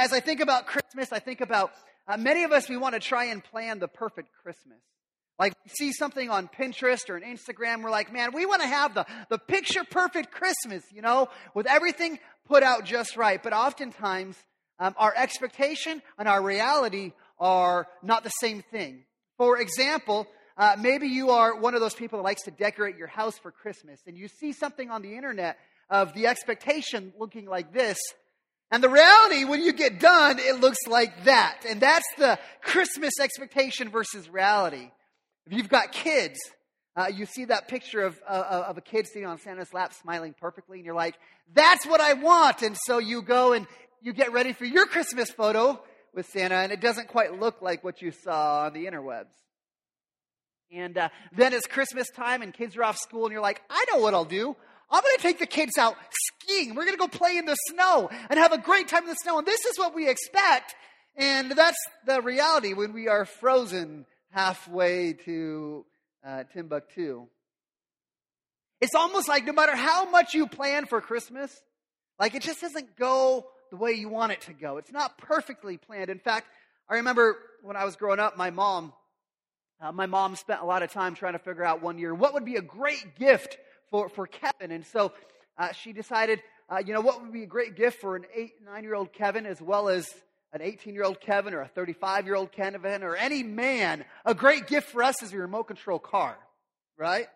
as I think about Christmas, I think about uh, many of us, we want to try and plan the perfect Christmas. Like, we see something on Pinterest or on Instagram, we're like, man, we want to have the, the picture perfect Christmas, you know, with everything put out just right. But oftentimes, um, our expectation and our reality are not the same thing. For example, uh, maybe you are one of those people that likes to decorate your house for Christmas, and you see something on the internet of the expectation looking like this, and the reality, when you get done, it looks like that. And that's the Christmas expectation versus reality. If you've got kids, uh, you see that picture of, uh, of a kid sitting on Santa's lap smiling perfectly, and you're like, that's what I want. And so you go and you get ready for your Christmas photo with Santa, and it doesn't quite look like what you saw on the interwebs. And uh, then it's Christmas time, and kids are off school, and you're like, I know what I'll do. I'm going to take the kids out skiing. We're going to go play in the snow and have a great time in the snow. And this is what we expect. And that's the reality when we are frozen halfway to uh, Timbuktu. It's almost like no matter how much you plan for Christmas, like it just doesn't go the way you want it to go. It's not perfectly planned. In fact, I remember when I was growing up, my mom, uh, my mom spent a lot of time trying to figure out one year what would be a great gift for, for Kevin. And so uh, she decided, uh, you know, what would be a great gift for an eight, nine year old Kevin as well as an 18 year old Kevin or a 35 year old Kevin or any man. A great gift for us is a remote control car, right?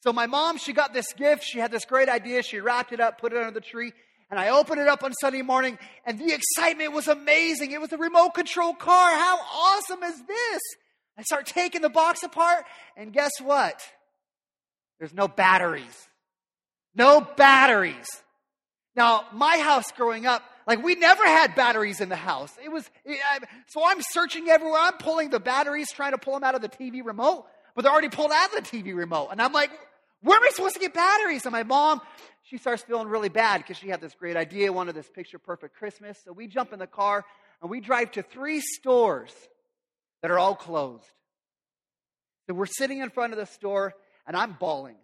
So my mom, she got this gift. She had this great idea. She wrapped it up, put it under the tree. And I opened it up on Sunday morning, and the excitement was amazing. It was a remote control car. How awesome is this? I start taking the box apart, and guess what? There's no batteries. No batteries. Now, my house growing up, like we never had batteries in the house. It was, so I'm searching everywhere. I'm pulling the batteries, trying to pull them out of the TV remote, but they're already pulled out of the TV remote. And I'm like, where am I supposed to get batteries? And my mom, she starts feeling really bad because she had this great idea, wanted this picture perfect Christmas. So we jump in the car and we drive to three stores that are all closed. So we're sitting in front of the store and I'm bawling.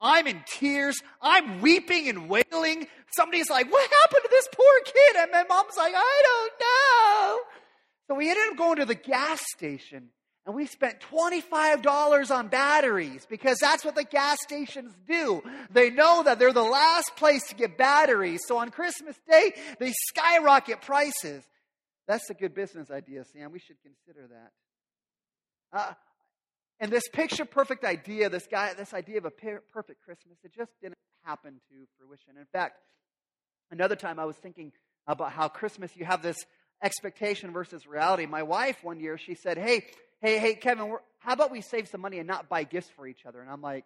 I'm in tears. I'm weeping and wailing. Somebody's like, What happened to this poor kid? And my mom's like, I don't know. So we ended up going to the gas station and we spent $25 on batteries because that's what the gas stations do. They know that they're the last place to get batteries. So on Christmas Day, they skyrocket prices. That's a good business idea, Sam. We should consider that. Uh, and this picture perfect idea, this guy, this idea of a perfect Christmas, it just didn't happen to fruition. In fact, another time I was thinking about how Christmas, you have this expectation versus reality. My wife one year, she said, Hey, hey, hey, Kevin, how about we save some money and not buy gifts for each other? And I'm like,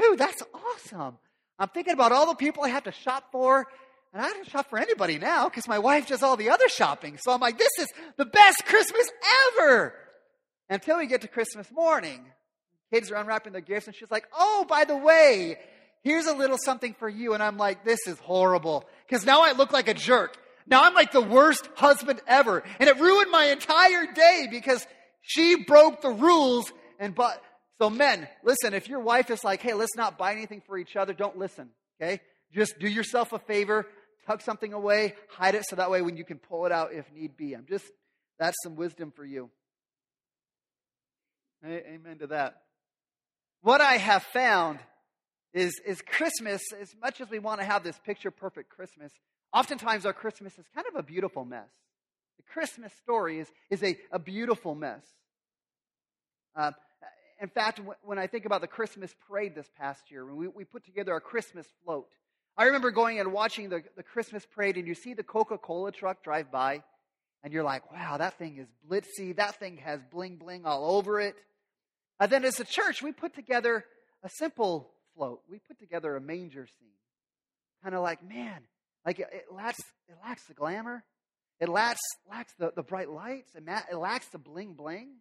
Dude, that's awesome. I'm thinking about all the people I have to shop for. And I don't shop for anybody now because my wife does all the other shopping. So I'm like, this is the best Christmas ever until we get to Christmas morning. Kids are unwrapping their gifts, and she's like, Oh, by the way, here's a little something for you. And I'm like, This is horrible. Because now I look like a jerk. Now I'm like the worst husband ever. And it ruined my entire day because she broke the rules and but so men, listen, if your wife is like, hey, let's not buy anything for each other, don't listen. Okay? Just do yourself a favor, tuck something away, hide it so that way when you can pull it out if need be. I'm just that's some wisdom for you. Amen to that. What I have found is, is Christmas, as much as we want to have this picture perfect Christmas, oftentimes our Christmas is kind of a beautiful mess. The Christmas story is, is a, a beautiful mess. Uh, in fact, when I think about the Christmas parade this past year, when we, we put together our Christmas float, I remember going and watching the, the Christmas parade, and you see the Coca Cola truck drive by, and you're like, wow, that thing is blitzy. That thing has bling bling all over it. And then as a church, we put together a simple float. We put together a manger scene. Kind of like, man, like it, it, lacks, it lacks the glamour. It lacks, lacks the, the bright lights. It, it lacks the bling bling.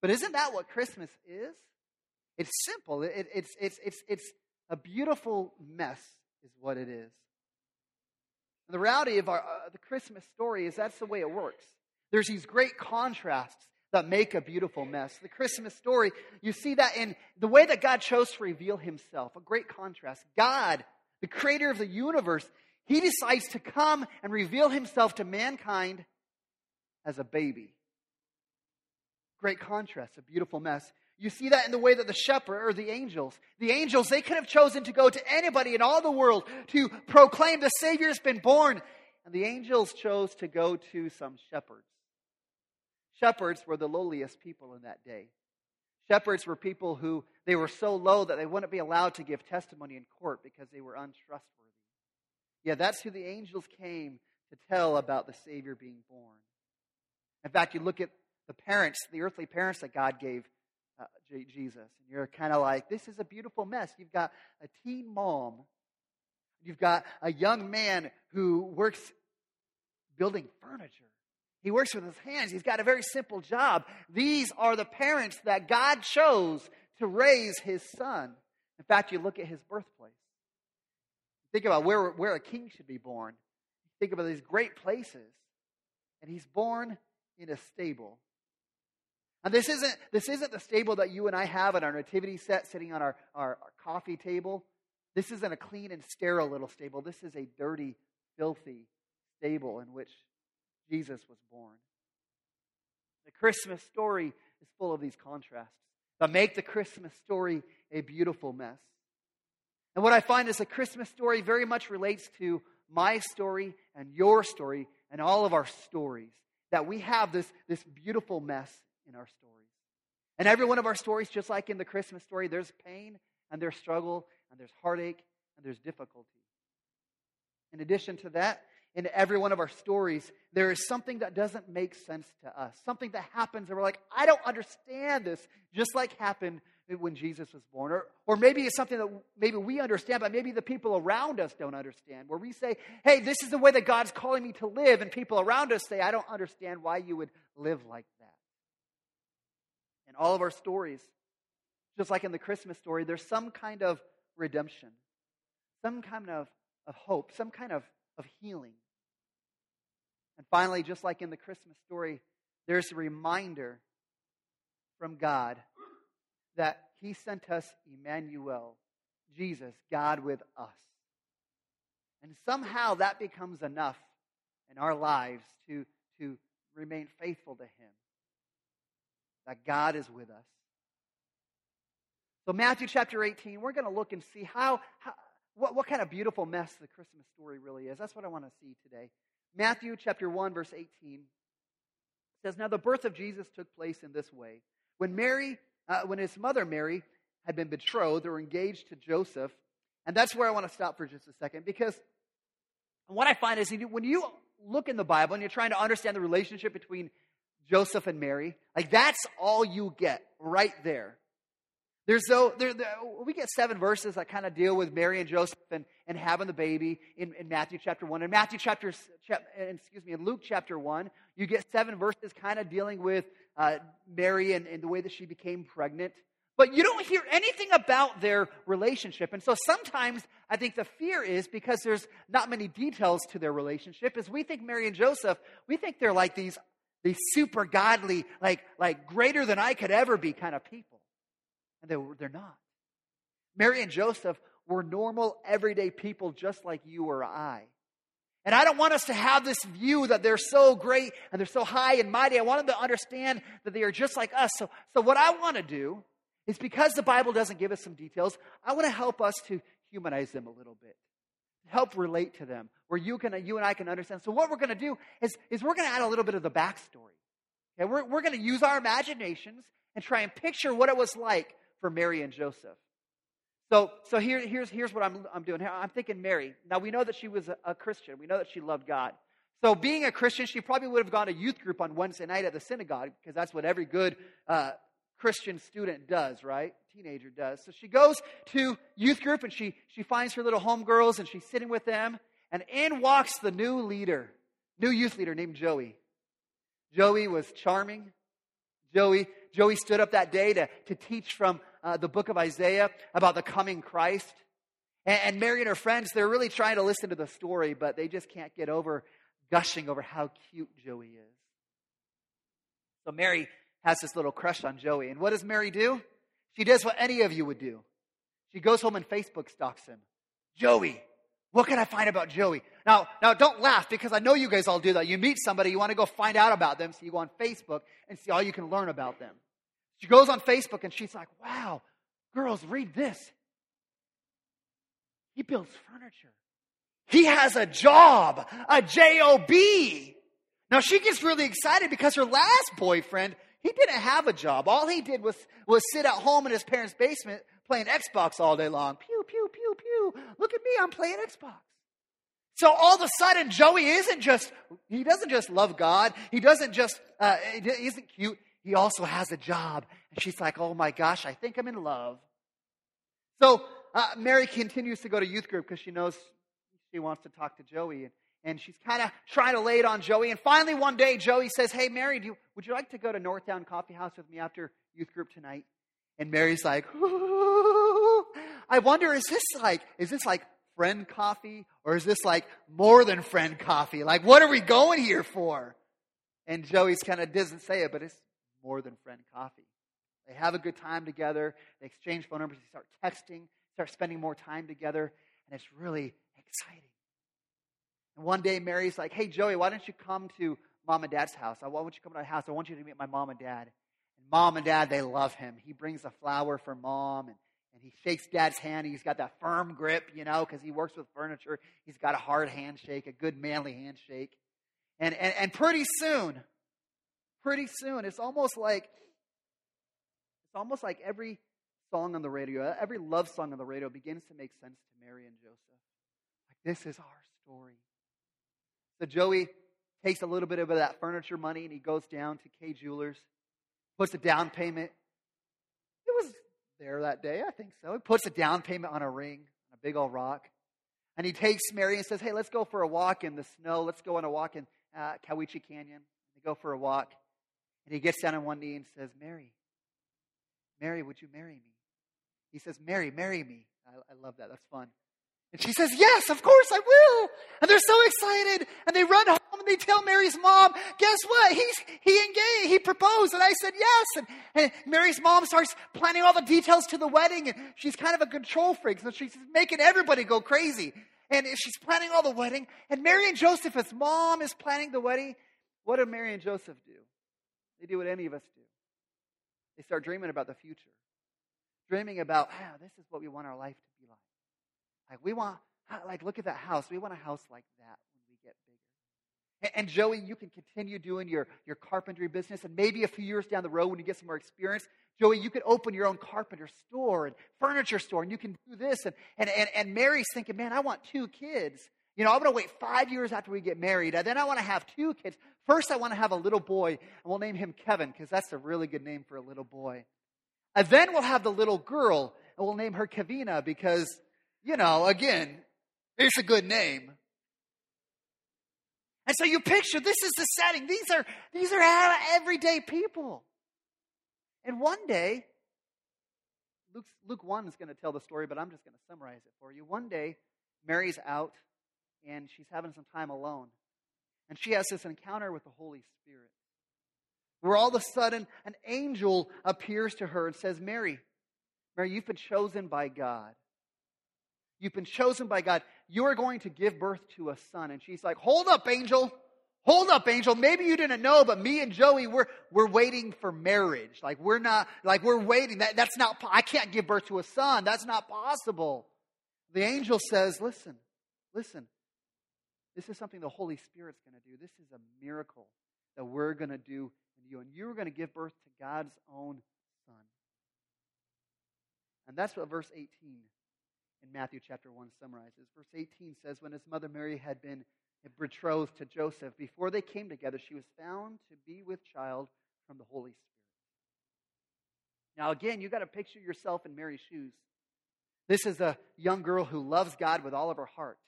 But isn't that what Christmas is? It's simple. It, it's, it's, it's, it's a beautiful mess, is what it is. And the reality of our, uh, the Christmas story is that's the way it works. There's these great contrasts that make a beautiful mess. The Christmas story, you see that in the way that God chose to reveal himself, a great contrast. God, the creator of the universe, he decides to come and reveal himself to mankind as a baby. Great contrast, a beautiful mess. You see that in the way that the shepherd or the angels, the angels, they could have chosen to go to anybody in all the world to proclaim the Savior has been born. And the angels chose to go to some shepherds. Shepherds were the lowliest people in that day. Shepherds were people who they were so low that they wouldn't be allowed to give testimony in court because they were untrustworthy. Yeah, that's who the angels came to tell about the Savior being born. In fact, you look at the parents, the earthly parents that God gave uh, Jesus, and you're kind of like, this is a beautiful mess. You've got a teen mom, you've got a young man who works building furniture. He works with his hands. He's got a very simple job. These are the parents that God chose to raise his son. In fact, you look at his birthplace. Think about where, where a king should be born. Think about these great places. And he's born in a stable. And this isn't, this isn't the stable that you and I have in our nativity set sitting on our, our, our coffee table. This isn't a clean and sterile little stable. This is a dirty, filthy stable in which Jesus was born. The Christmas story is full of these contrasts but make the Christmas story a beautiful mess. And what I find is the Christmas story very much relates to my story and your story and all of our stories. That we have this, this beautiful mess in our stories. And every one of our stories, just like in the Christmas story, there's pain and there's struggle and there's heartache and there's difficulty. In addition to that, in every one of our stories, there is something that doesn't make sense to us. Something that happens and we're like, I don't understand this, just like happened when Jesus was born. Or, or maybe it's something that maybe we understand, but maybe the people around us don't understand. Where we say, hey, this is the way that God's calling me to live, and people around us say, I don't understand why you would live like that. In all of our stories, just like in the Christmas story, there's some kind of redemption, some kind of, of hope, some kind of, of healing. And finally, just like in the Christmas story, there's a reminder from God that He sent us Emmanuel, Jesus, God with us. And somehow that becomes enough in our lives to, to remain faithful to Him, that God is with us. So, Matthew chapter 18, we're going to look and see how, how what, what kind of beautiful mess the Christmas story really is. That's what I want to see today. Matthew chapter 1, verse 18 says, Now the birth of Jesus took place in this way. When Mary, uh, when his mother Mary had been betrothed or engaged to Joseph, and that's where I want to stop for just a second because what I find is when you look in the Bible and you're trying to understand the relationship between Joseph and Mary, like that's all you get right there. There's though there, there, we get seven verses that kind of deal with Mary and Joseph and, and having the baby in, in Matthew chapter one. In Matthew chapter, chap, excuse me, in Luke chapter one, you get seven verses kind of dealing with uh, Mary and, and the way that she became pregnant. But you don't hear anything about their relationship. And so sometimes I think the fear is because there's not many details to their relationship, is we think Mary and Joseph, we think they're like these, these super godly, like, like greater than I could ever be kind of people. And they they're not. Mary and Joseph were normal, everyday people just like you or I. And I don't want us to have this view that they're so great and they're so high and mighty. I want them to understand that they are just like us. So, so what I want to do is because the Bible doesn't give us some details, I want to help us to humanize them a little bit, help relate to them, where you can, you and I can understand. So what we're going to do is, is we're going to add a little bit of the backstory. Okay, we're, we're going to use our imaginations and try and picture what it was like for Mary and Joseph. So, so here, here's, here's what I'm, I'm doing. I'm thinking Mary. Now, we know that she was a, a Christian. We know that she loved God. So, being a Christian, she probably would have gone to youth group on Wednesday night at the synagogue because that's what every good uh, Christian student does, right? Teenager does. So she goes to youth group and she, she finds her little homegirls and she's sitting with them. And in walks the new leader, new youth leader named Joey. Joey was charming. Joey, Joey stood up that day to, to teach from uh, the book of Isaiah about the coming Christ. And, and Mary and her friends, they're really trying to listen to the story, but they just can't get over gushing over how cute Joey is. So Mary has this little crush on Joey. And what does Mary do? She does what any of you would do. She goes home and Facebook stalks him. Joey, What can I find about Joey? Now, now don't laugh because I know you guys all do that. You meet somebody, you want to go find out about them, so you go on Facebook and see all you can learn about them. She goes on Facebook and she's like, wow, girls, read this. He builds furniture. He has a job, a job. Now she gets really excited because her last boyfriend, he didn't have a job. All he did was, was sit at home in his parents' basement playing Xbox all day long. Pew, pew, pew, pew. Look at me, I'm playing Xbox. So all of a sudden, Joey isn't just, he doesn't just love God. He doesn't just, uh, he isn't cute. He also has a job. And she's like, oh my gosh, I think I'm in love. So uh, Mary continues to go to youth group because she knows she wants to talk to Joey. And, and she's kind of trying to lay it on Joey. And finally, one day, Joey says, Hey, Mary, you, would you like to go to Northtown Coffee House with me after youth group tonight? And Mary's like, I wonder, is this like, is this like friend coffee or is this like more than friend coffee? Like, what are we going here for? And Joey's kind of doesn't say it, but it's more than friend coffee. They have a good time together. They exchange phone numbers. They start texting, start spending more time together, and it's really exciting. And one day, Mary's like, Hey, Joey, why don't you come to mom and dad's house? Why don't you come to my house? I want you to meet my mom and dad. And mom and dad, they love him. He brings a flower for mom, and, and he shakes dad's hand. He's got that firm grip, you know, because he works with furniture. He's got a hard handshake, a good manly handshake. And, and, and pretty soon, pretty soon, it's almost like it's almost like every song on the radio, every love song on the radio begins to make sense to Mary and Joseph. Like, this is our story. So Joey takes a little bit of that furniture money and he goes down to Kay Jewelers, puts a down payment. It was there that day, I think so. He puts a down payment on a ring, a big old rock. And he takes Mary and says, Hey, let's go for a walk in the snow. Let's go on a walk in uh, Canyon. They go for a walk. And he gets down on one knee and says, Mary, Mary, would you marry me? He says, Mary, marry me. I, I love that. That's fun. And she says, Yes, of course I will. And they're so excited. And they run home and they tell Mary's mom, Guess what? He's, he engaged, he proposed. And I said, Yes. And, and Mary's mom starts planning all the details to the wedding. And she's kind of a control freak. So she's making everybody go crazy. And she's planning all the wedding. And Mary and Joseph's mom is planning the wedding. What do Mary and Joseph do? They do what any of us do. They start dreaming about the future, dreaming about, ah, this is what we want our life to be like. Like, we want, like, look at that house. We want a house like that when we get bigger. And, and Joey, you can continue doing your, your carpentry business, and maybe a few years down the road when you get some more experience, Joey, you could open your own carpenter store and furniture store, and you can do this. And, and, and, and Mary's thinking, man, I want two kids. You know, I'm going to wait five years after we get married, and then I want to have two kids. First, I want to have a little boy, and we'll name him Kevin because that's a really good name for a little boy. And then we'll have the little girl, and we'll name her Kavina because, you know, again, it's a good name. And so you picture this is the setting. These are these are everyday people. And one day, Luke, Luke 1 is going to tell the story, but I'm just going to summarize it for you. One day, Mary's out and she's having some time alone. And she has this encounter with the Holy Spirit, where all of a sudden an angel appears to her and says, Mary, Mary, you've been chosen by God. You've been chosen by God. You are going to give birth to a son. And she's like, Hold up, angel. Hold up, angel. Maybe you didn't know, but me and Joey, we're, we're waiting for marriage. Like, we're not, like, we're waiting. That, that's not, I can't give birth to a son. That's not possible. The angel says, Listen, listen. This is something the Holy Spirit's going to do. This is a miracle that we're going to do in you. And you're going to give birth to God's own Son. And that's what verse 18 in Matthew chapter 1 summarizes. Verse 18 says, When his mother Mary had been betrothed to Joseph, before they came together, she was found to be with child from the Holy Spirit. Now, again, you've got to picture yourself in Mary's shoes. This is a young girl who loves God with all of her heart.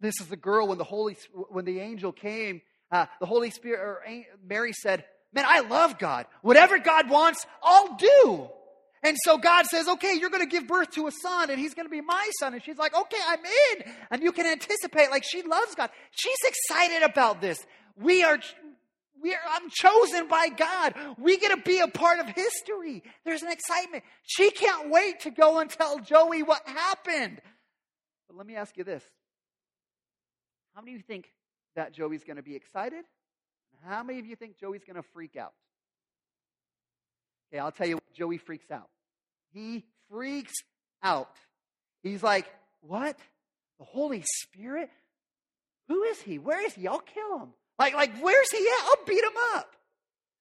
This is the girl when the Holy when the angel came, uh, the Holy Spirit or Mary said, "Man, I love God. Whatever God wants, I'll do." And so God says, okay, you're going to give birth to a son and he's going to be my son. And she's like, okay, I'm in. And you can anticipate, like, she loves God. She's excited about this. We are, we are, I'm chosen by God. We get to be a part of history. There's an excitement. She can't wait to go and tell Joey what happened. But let me ask you this how many of you think that Joey's going to be excited? How many of you think Joey's going to freak out? Okay, I'll tell you what, Joey freaks out. He freaks out. He's like, What? The Holy Spirit? Who is he? Where is he? I'll kill him. Like, like, where's he at? I'll beat him up.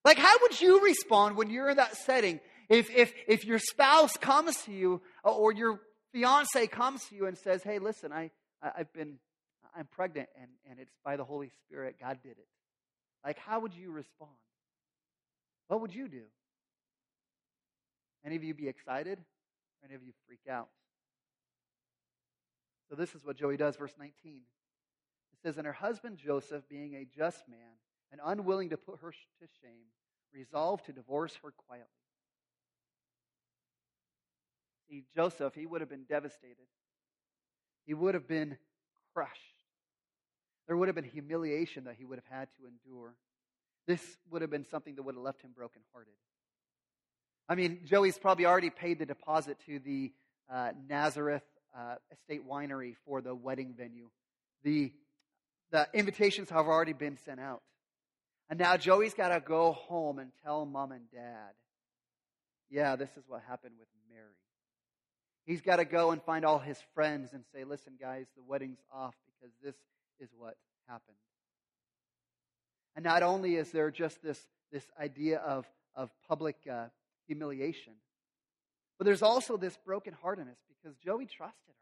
Like, how would you respond when you're in that setting? If, if, if your spouse comes to you or your fiance comes to you and says, Hey, listen, I, I've been, I'm pregnant and, and it's by the Holy Spirit. God did it. Like, how would you respond? What would you do? Any of you be excited? Or any of you freak out? So this is what Joey does, verse 19. It says, And her husband Joseph, being a just man and unwilling to put her to shame, resolved to divorce her quietly. See, Joseph, he would have been devastated. He would have been crushed. There would have been humiliation that he would have had to endure. This would have been something that would have left him brokenhearted. I mean, Joey's probably already paid the deposit to the uh, Nazareth uh, Estate Winery for the wedding venue. The, the invitations have already been sent out. And now Joey's got to go home and tell mom and dad, yeah, this is what happened with Mary. He's got to go and find all his friends and say, listen, guys, the wedding's off because this is what happened. And not only is there just this, this idea of, of public uh, humiliation, but there's also this brokenheartedness because Joey trusted her.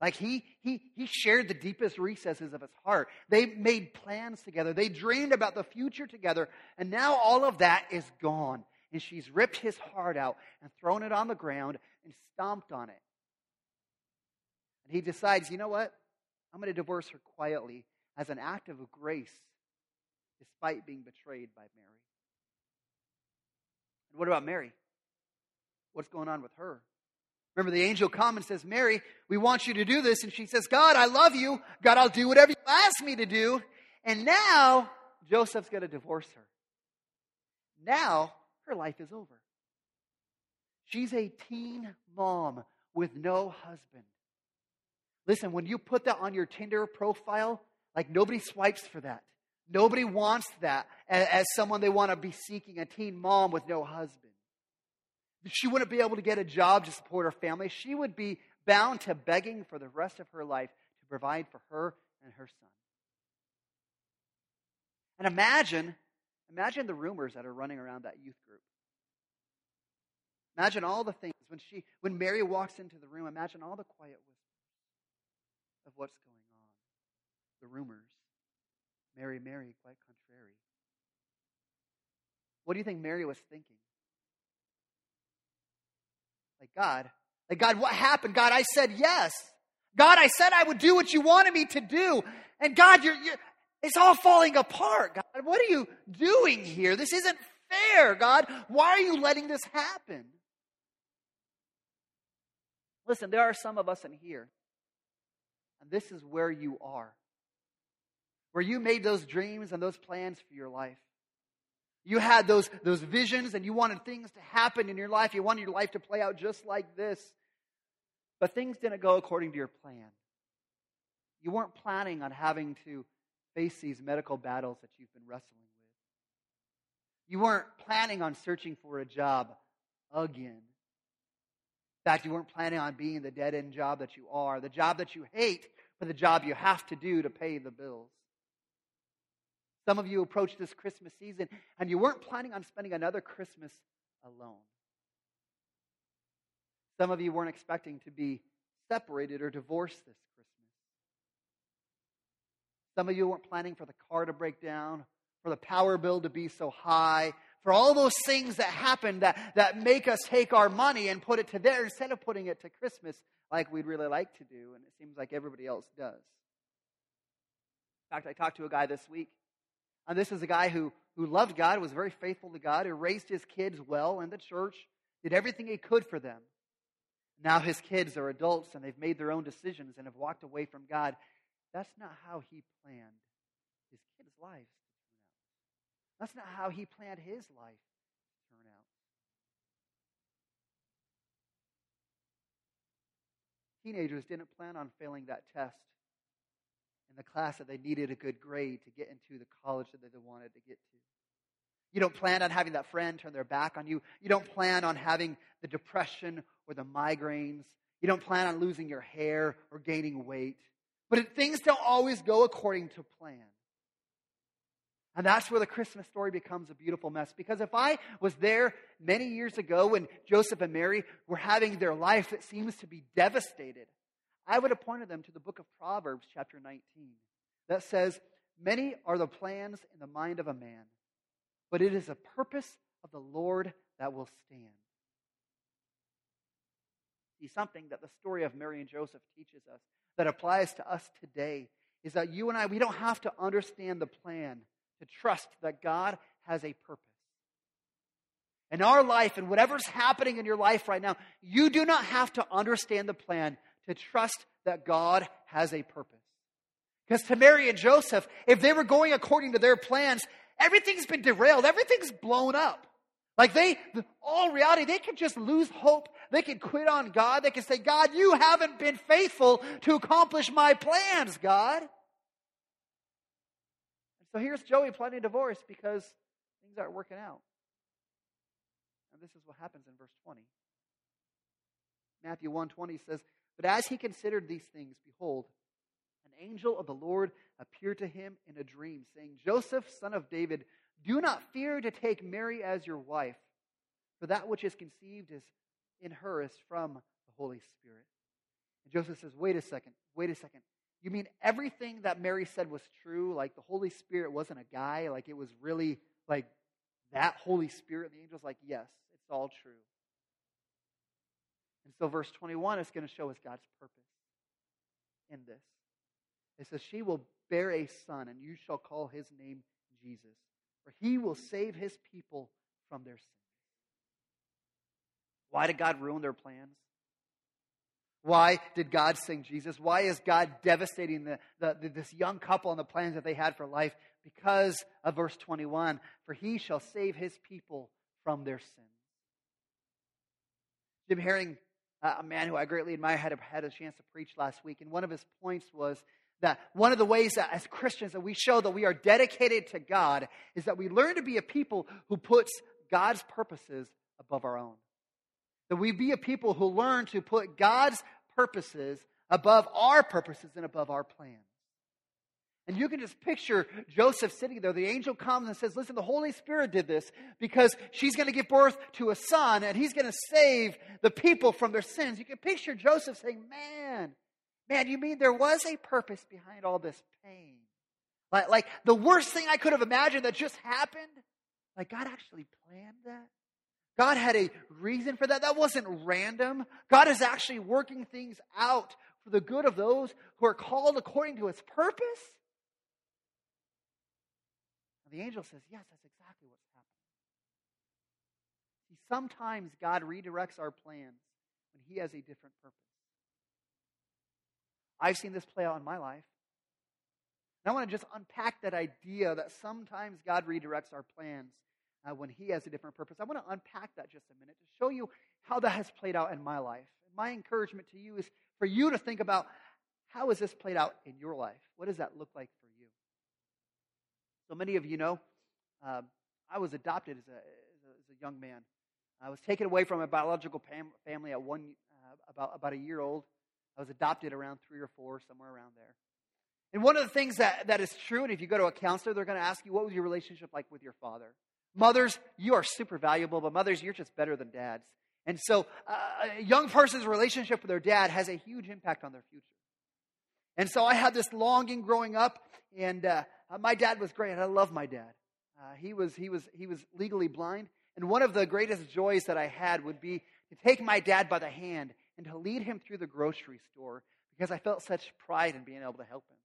Like he, he, he shared the deepest recesses of his heart. They made plans together. They dreamed about the future together. And now all of that is gone. And she's ripped his heart out and thrown it on the ground and stomped on it. And he decides, you know what? I'm going to divorce her quietly as an act of grace, despite being betrayed by Mary. And what about Mary? What's going on with her? Remember, the angel comes and says, Mary, we want you to do this. And she says, God, I love you. God, I'll do whatever you ask me to do. And now, Joseph's going to divorce her. Now, her life is over. She's a teen mom with no husband. Listen, when you put that on your Tinder profile, like nobody swipes for that. Nobody wants that as, someone they want to be seeking a teen mom with no husband. She wouldn't be able to get a job to support her family. She would be bound to begging for the rest of her life to provide for her and her son. And imagine, imagine the rumors that are running around that youth group. Imagine all the things when she when Mary walks into the room, imagine all the quiet whispers of what's going on. The rumors. Mary, Mary, quite contrary. What do you think Mary was thinking? Like, God, like, God, what happened? God, I said yes. God, I said I would do what you wanted me to do. And God, you're, you're it's all falling apart. God, what are you doing here? This isn't fair, God. Why are you letting this happen? Listen, there are some of us in here, and this is where you are. Where you made those dreams and those plans for your life. You had those, those visions and you wanted things to happen in your life. You wanted your life to play out just like this. But things didn't go according to your plan. You weren't planning on having to face these medical battles that you've been wrestling with. You weren't planning on searching for a job again. In fact, you weren't planning on being the dead end job that you are, the job that you hate, but the job you have to do to pay the bills. Some of you approached this Christmas season and you weren't planning on spending another Christmas alone. Some of you weren't expecting to be separated or divorced this Christmas. Some of you weren't planning for the car to break down, for the power bill to be so high, for all those things that happen that, that make us take our money and put it to there instead of putting it to Christmas like we'd really like to do, and it seems like everybody else does. In fact, I talked to a guy this week and this is a guy who, who loved God, was very faithful to God, who raised his kids well in the church, did everything he could for them. Now his kids are adults and they've made their own decisions and have walked away from God. That's not how he planned his kids' lives. That's not how he planned his life to turn out. Teenagers didn't plan on failing that test in the class that they needed a good grade to get into the college that they wanted to get to. You don't plan on having that friend turn their back on you. You don't plan on having the depression or the migraines. You don't plan on losing your hair or gaining weight. But things don't always go according to plan. And that's where the Christmas story becomes a beautiful mess. Because if I was there many years ago when Joseph and Mary were having their life that seems to be devastated, I would have pointed them to the book of Proverbs, chapter 19, that says, Many are the plans in the mind of a man, but it is a purpose of the Lord that will stand. See, something that the story of Mary and Joseph teaches us that applies to us today is that you and I, we don't have to understand the plan to trust that God has a purpose. In our life and whatever's happening in your life right now, you do not have to understand the plan to trust that God has a purpose. Because to Mary and Joseph, if they were going according to their plans, everything's been derailed, everything's blown up. Like they, all reality, they could just lose hope. They could quit on God. They could say, God, you haven't been faithful to accomplish my plans, God. So here's Joey planning a divorce because things aren't working out. And this is what happens in verse 20. Matthew 1:20 says, "But as he considered these things, behold, an angel of the Lord appeared to him in a dream, saying, Joseph, son of David, do not fear to take Mary as your wife, for that which is conceived is in her is from the Holy Spirit. And Joseph says, Wait a second, wait a second. You mean everything that Mary said was true? Like the Holy Spirit wasn't a guy? Like it was really like that Holy Spirit? The angel's like, Yes, it's all true. And so, verse 21 is going to show us God's purpose in this. It says, She will bear a son, and you shall call his name Jesus, for he will save his people from their sins. Why did God ruin their plans? Why did God sing Jesus? Why is God devastating the, the, the, this young couple and the plans that they had for life? Because of verse 21 For he shall save his people from their sins. Jim Herring, a man who I greatly admire, had a, had a chance to preach last week, and one of his points was that one of the ways that as Christians that we show that we are dedicated to God is that we learn to be a people who puts God's purposes above our own. That we be a people who learn to put God's purposes above our purposes and above our plans. And you can just picture Joseph sitting there. The angel comes and says, Listen, the Holy Spirit did this because she's going to give birth to a son and he's going to save the people from their sins. You can picture Joseph saying, Man, Man, you mean there was a purpose behind all this pain? Like, like the worst thing I could have imagined that just happened? Like God actually planned that? God had a reason for that. That wasn't random. God is actually working things out for the good of those who are called according to his purpose. And the angel says, Yes, that's exactly what's happening. See, sometimes God redirects our plans when he has a different purpose. I've seen this play out in my life. And I want to just unpack that idea that sometimes God redirects our plans uh, when He has a different purpose. I want to unpack that just a minute to show you how that has played out in my life. My encouragement to you is for you to think about how has this played out in your life? What does that look like for you? So many of you know, uh, I was adopted as a, as a, as a, young man. I was taken away from my biological pam- family at one uh, about about a year old. I was adopted around three or four, somewhere around there. And one of the things that, that is true, and if you go to a counselor, they're going to ask you, what was your relationship like with your father? Mothers, you are super valuable, but mothers, you're just better than dads. And so uh, a young person's relationship with their dad has a huge impact on their future. And so I had this longing growing up, and uh, my dad was great. I love my dad. Uh, he, was, he, was, he was legally blind. And one of the greatest joys that I had would be to take my dad by the hand and to lead him through the grocery store because I felt such pride in being able to help him.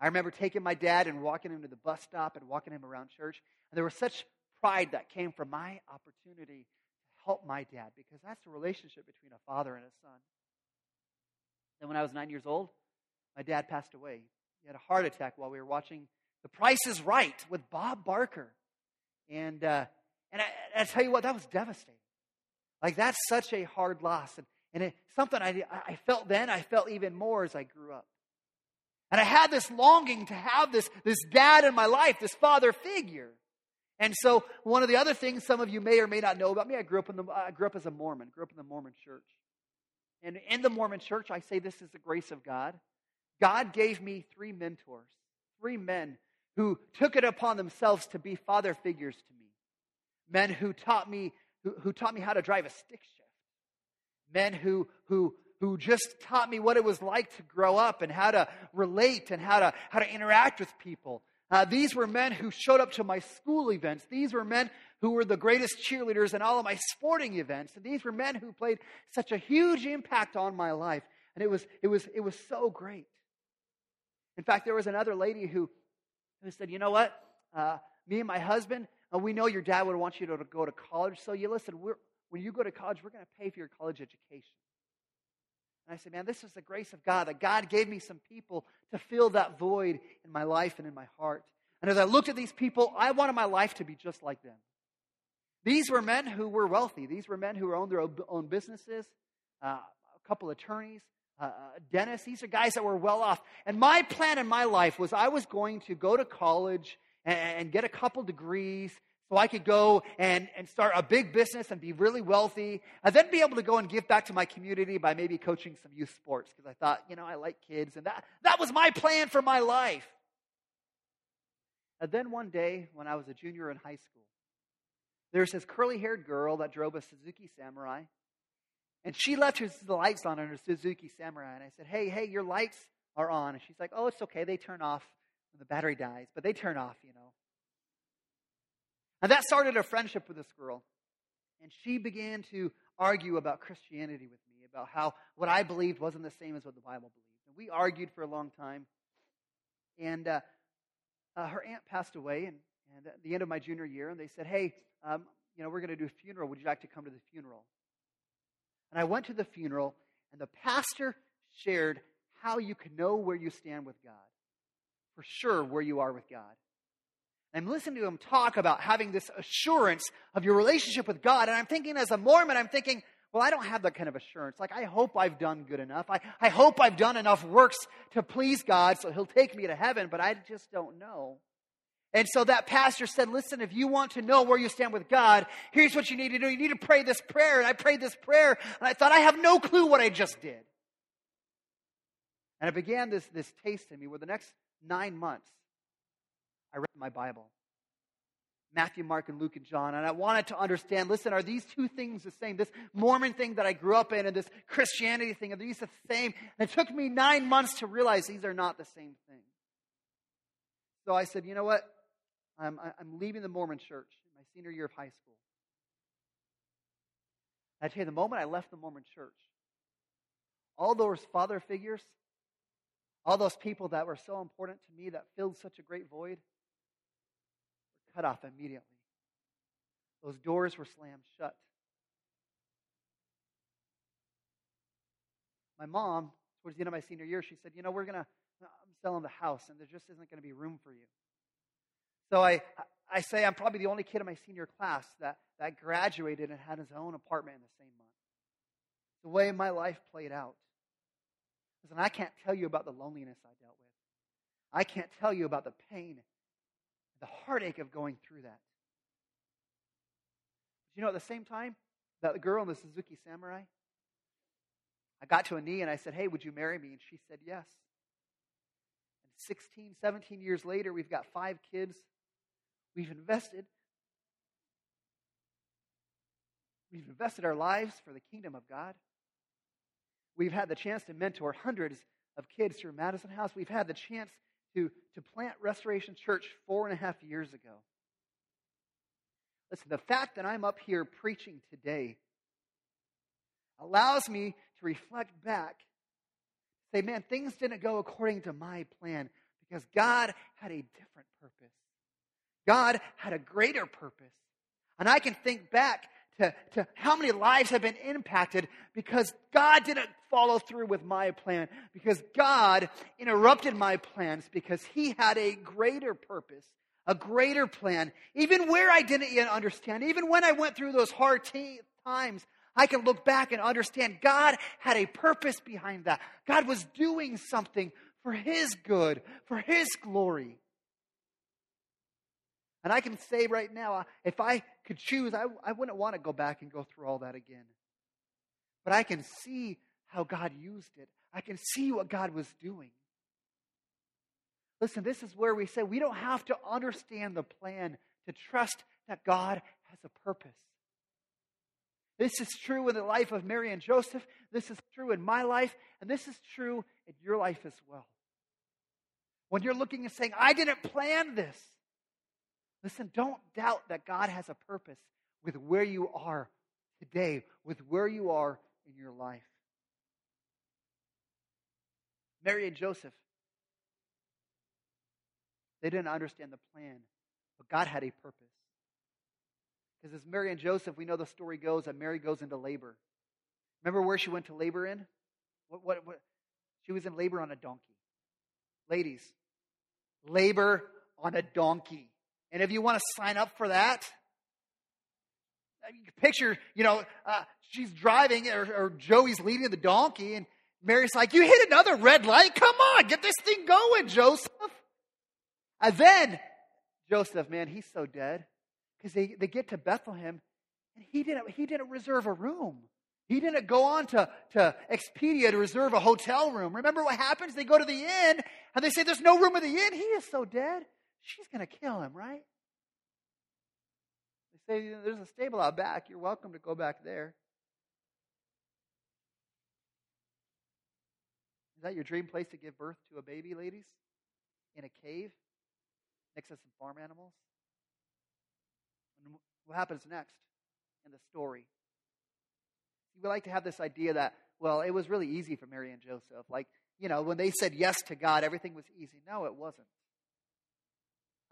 I remember taking my dad and walking him to the bus stop and walking him around church. And there was such pride that came from my opportunity to help my dad because that's the relationship between a father and a son. Then, when I was nine years old, my dad passed away. He had a heart attack while we were watching The Price is Right with Bob Barker. And, uh, and I, I tell you what, that was devastating. Like, that's such a hard loss. And, and it's something I, I felt then, I felt even more as I grew up. And I had this longing to have this, this dad in my life, this father figure. And so, one of the other things some of you may or may not know about me, I grew up in the, I grew up as a Mormon, grew up in the Mormon church. And in the Mormon church, I say this is the grace of God. God gave me three mentors, three men who took it upon themselves to be father figures to me. Men who taught me, who, who taught me how to drive a stick shift. Men who, who, who just taught me what it was like to grow up and how to relate and how to, how to interact with people. Uh, these were men who showed up to my school events. These were men who were the greatest cheerleaders in all of my sporting events. And these were men who played such a huge impact on my life. And it was, it was, it was so great. In fact, there was another lady who, who said, You know what? Uh, me and my husband, uh, we know your dad would want you to, to go to college. So you listen, when you go to college, we're going to pay for your college education. And I said, Man, this is the grace of God that God gave me some people to fill that void in my life and in my heart. And as I looked at these people, I wanted my life to be just like them. These were men who were wealthy. These were men who owned their own businesses, uh, a couple attorneys, uh, uh, dentists. These are guys that were well off. And my plan in my life was I was going to go to college and, and get a couple degrees so I could go and, and start a big business and be really wealthy, and then be able to go and give back to my community by maybe coaching some youth sports because I thought, you know, I like kids, and that, that was my plan for my life. And then one day, when I was a junior in high school, there's this curly haired girl that drove a Suzuki Samurai. And she left her lights on in her Suzuki Samurai. And I said, Hey, hey, your lights are on. And she's like, Oh, it's okay. They turn off when the battery dies, but they turn off, you know. And that started a friendship with this girl. And she began to argue about Christianity with me, about how what I believed wasn't the same as what the Bible believed. And we argued for a long time. And uh, uh, her aunt passed away, and, and at the end of my junior year, and they said, Hey, um, you know, we're going to do a funeral. Would you like to come to the funeral? And I went to the funeral, and the pastor shared how you can know where you stand with God. For sure, where you are with God. I'm listening to him talk about having this assurance of your relationship with God. And I'm thinking, as a Mormon, I'm thinking, well, I don't have that kind of assurance. Like, I hope I've done good enough. I, I hope I've done enough works to please God so he'll take me to heaven, but I just don't know. And so that pastor said, listen, if you want to know where you stand with God, here's what you need to do. You need to pray this prayer. And I prayed this prayer, and I thought, I have no clue what I just did. And it began this, this taste in me where the next nine months, I read my Bible. Matthew, Mark, and Luke and John. And I wanted to understand listen, are these two things the same? This Mormon thing that I grew up in and this Christianity thing, are these the same? And it took me nine months to realize these are not the same thing. So I said, you know what? I'm, I'm leaving the Mormon church in my senior year of high school. I tell you, the moment I left the Mormon church, all those father figures, all those people that were so important to me that filled such a great void, cut off immediately. Those doors were slammed shut. My mom, towards the end of my senior year, she said, You know, we're going to, I'm selling the house, and there just isn't going to be room for you. So I, I say I'm probably the only kid in my senior class that, that graduated and had his own apartment in the same month. The way my life played out. Listen, I can't tell you about the loneliness I dealt with. I can't tell you about the pain, the heartache of going through that. But you know, at the same time, that girl in the Suzuki Samurai, I got to a knee and I said, Hey, would you marry me? And she said, Yes. And 16, 17 years later, we've got five kids. We've invested. We've invested our lives for the kingdom of God. We've had the chance to mentor hundreds of kids through Madison House. We've had the chance to, to plant Restoration Church four and a half years ago. Listen, the fact that I'm up here preaching today allows me to reflect back, say, man, things didn't go according to my plan because God had a different purpose. God had a greater purpose. And I can think back to, to how many lives have been impacted because God didn't follow through with my plan, because God interrupted my plans, because He had a greater purpose, a greater plan. Even where I didn't yet understand, even when I went through those hard t- times, I can look back and understand God had a purpose behind that. God was doing something for His good, for His glory. And I can say right now, if I could choose, I, I wouldn't want to go back and go through all that again. But I can see how God used it, I can see what God was doing. Listen, this is where we say we don't have to understand the plan to trust that God has a purpose. This is true in the life of Mary and Joseph. This is true in my life. And this is true in your life as well. When you're looking and saying, I didn't plan this, listen, don't doubt that God has a purpose with where you are today, with where you are in your life. Mary and Joseph, they didn't understand the plan, but God had a purpose. Because as Mary and Joseph, we know the story goes that Mary goes into labor. Remember where she went to labor in? What, what, what? She was in labor on a donkey. Ladies, labor on a donkey. And if you want to sign up for that, picture, you know, uh, she's driving or, or Joey's leading the donkey, and Mary's like, You hit another red light? Come on, get this thing going, Joseph. And then Joseph, man, he's so dead because they, they get to Bethlehem and he didn't, he didn't reserve a room. He didn't go on to, to Expedia to reserve a hotel room. Remember what happens? They go to the inn and they say, There's no room in the inn. He is so dead. She's going to kill him, right? They say, There's a stable out back. You're welcome to go back there. Is that your dream place to give birth to a baby, ladies? In a cave? Next to some farm animals? And what happens next in the story? We like to have this idea that, well, it was really easy for Mary and Joseph. Like, you know, when they said yes to God, everything was easy. No, it wasn't.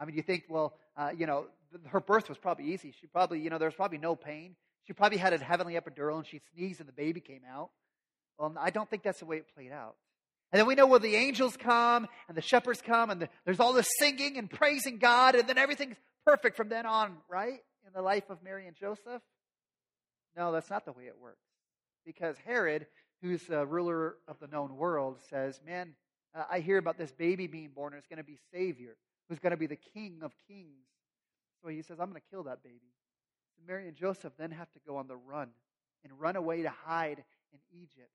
I mean, you think, well, uh, you know, her birth was probably easy. She probably, you know, there was probably no pain. She probably had a heavenly epidural and she sneezed and the baby came out. Well, I don't think that's the way it played out. And then we know where the angels come and the shepherds come and the, there's all this singing and praising God and then everything's perfect from then on, right? In the life of Mary and Joseph. No, that's not the way it works. Because Herod, who's the ruler of the known world, says, Man, uh, I hear about this baby being born and it's going to be Savior, who's going to be the King of Kings. So he says, I'm going to kill that baby. Mary and Joseph then have to go on the run and run away to hide in Egypt.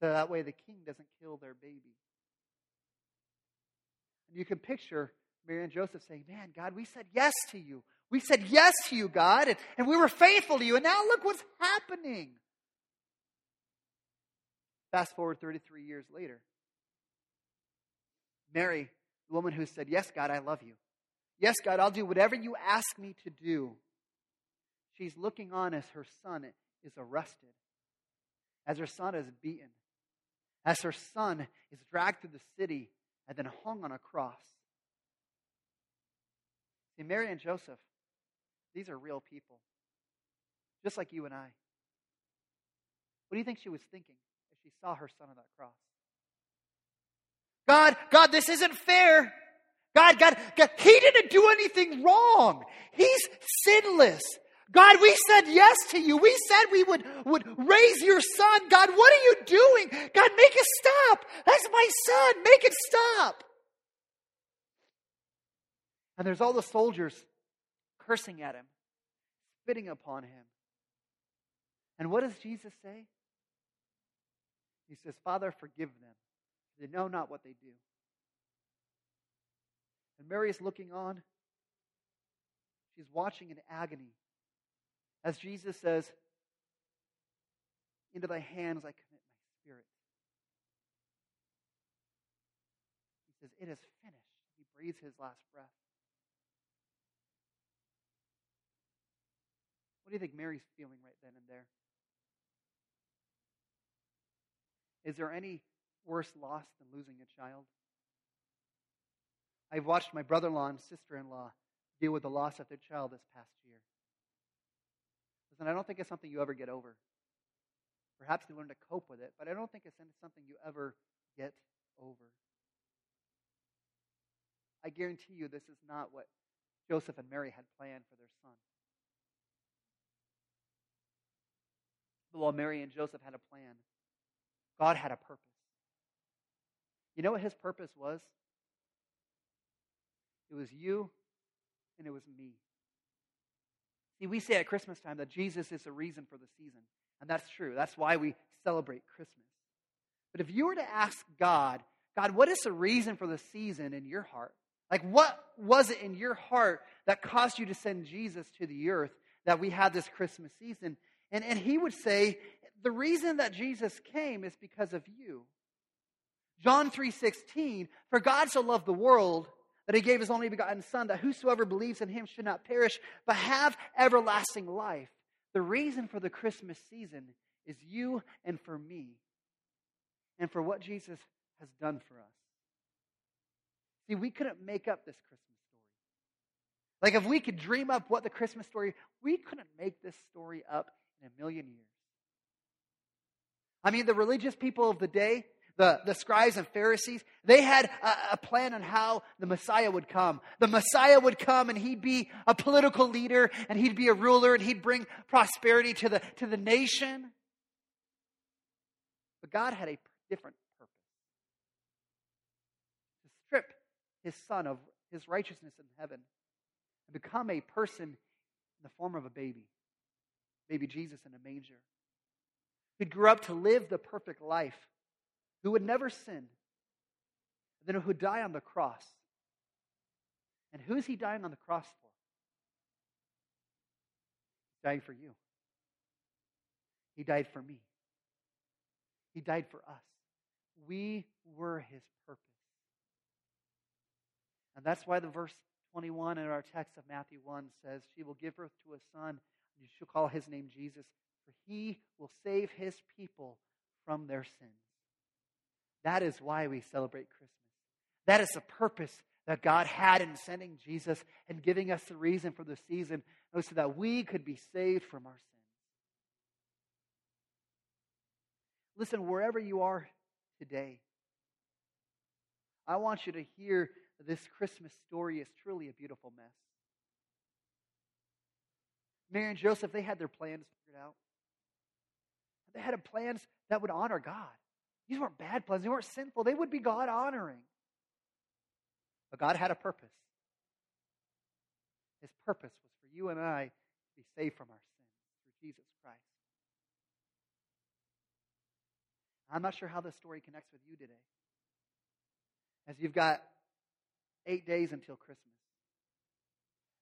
So that way the king doesn't kill their baby. And you can picture Mary and Joseph saying, Man, God, we said yes to you. We said yes to you, God, and, and we were faithful to you, and now look what's happening. Fast forward 33 years later. Mary, the woman who said, Yes, God, I love you. Yes, God, I'll do whatever you ask me to do. She's looking on as her son is arrested, as her son is beaten, as her son is dragged through the city and then hung on a cross. See, Mary and Joseph, these are real people, just like you and I. What do you think she was thinking as she saw her son on that cross? God, God, this isn't fair. God, God, God, he didn't do anything wrong. He's sinless. God, we said yes to you. We said we would, would raise your son. God, what are you doing? God, make it stop. That's my son. Make it stop. And there's all the soldiers cursing at him, spitting upon him. And what does Jesus say? He says, Father, forgive them. They know not what they do. And Mary is looking on. She's watching in agony as Jesus says, Into thy hands I commit my spirit. He says, It is finished. He breathes his last breath. What do you think Mary's feeling right then and there? Is there any worse loss than losing a child? I've watched my brother in law and sister in law deal with the loss of their child this past year. And I don't think it's something you ever get over. Perhaps you learn to cope with it, but I don't think it's something you ever get over. I guarantee you this is not what Joseph and Mary had planned for their son. But while Mary and Joseph had a plan, God had a purpose. You know what his purpose was? It was you and it was me. See, we say at Christmas time that Jesus is the reason for the season. And that's true. That's why we celebrate Christmas. But if you were to ask God, God, what is the reason for the season in your heart? Like, what was it in your heart that caused you to send Jesus to the earth that we had this Christmas season? And, and he would say, the reason that Jesus came is because of you. John 3:16, for God so loved the world that he gave his only begotten son that whosoever believes in him should not perish but have everlasting life. The reason for the Christmas season is you and for me and for what Jesus has done for us. See, we couldn't make up this Christmas story. Like if we could dream up what the Christmas story, we couldn't make this story up in a million years. I mean, the religious people of the day, the, the scribes and Pharisees, they had a, a, plan on how the Messiah would come. The Messiah would come and he'd be a political leader and he'd be a ruler and he'd bring prosperity to the, to the nation. But God had a different purpose to strip his son of his righteousness in heaven and become a person in the form of a baby, baby Jesus in a manger, who grew up to live the perfect life who would never sin, and then who would die on the cross. And who is he dying on the cross for? He's dying for you. He died for me. He died for us. We were his purpose. And that's why the verse 21 in our text of Matthew 1 says, She will give birth to a son, and you shall call his name Jesus, for he will save his people from their sins. That is why we celebrate Christmas. That is the purpose that God had in sending Jesus and giving us the reason for the season oh, so that we could be saved from our sins. Listen, wherever you are today, I want you to hear this Christmas story is truly a beautiful mess. Mary and Joseph, they had their plans figured out. They had plans that would honor God. These weren't bad plans. They weren't sinful. They would be God honoring. But God had a purpose. His purpose was for you and I to be saved from our sins through Jesus Christ. I'm not sure how this story connects with you today. As you've got eight days until Christmas.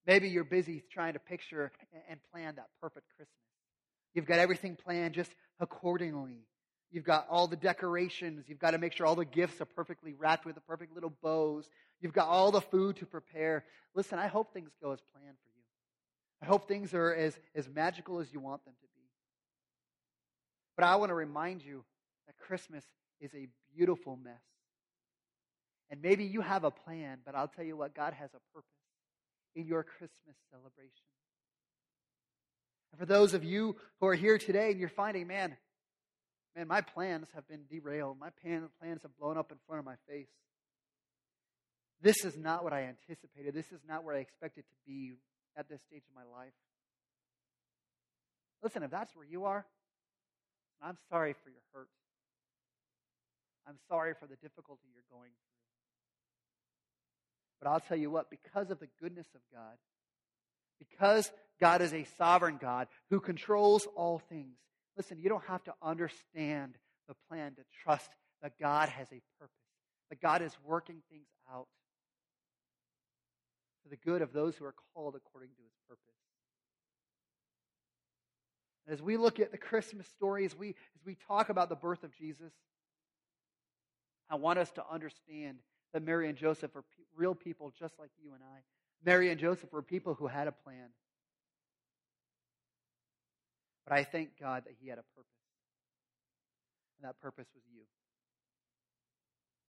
Maybe you're busy trying to picture and plan that perfect Christmas. You've got everything planned just accordingly You've got all the decorations. You've got to make sure all the gifts are perfectly wrapped with the perfect little bows. You've got all the food to prepare. Listen, I hope things go as planned for you. I hope things are as, as magical as you want them to be. But I want to remind you that Christmas is a beautiful mess. And maybe you have a plan, but I'll tell you what, God has a purpose in your Christmas celebration. And for those of you who are here today and you're finding, man, man, my plans have been derailed. My plans have blown up in front of my face. This is not what I anticipated. This is not where I expected to be at this stage of my life. Listen, if that's where you are, I'm sorry for your hurt. I'm sorry for the difficulty you're going through. But I'll tell you what, because of the goodness of God, because God is a sovereign God who controls all things, Listen, you don't have to understand the plan to trust that God has a purpose, that God is working things out for the good of those who are called according to his purpose. as we look at the Christmas story, as we, as we talk about the birth of Jesus, I want us to understand that Mary and Joseph are pe- real people just like you and I. Mary and Joseph were people who had a plan. But I thank God that He had a purpose. And that purpose was you.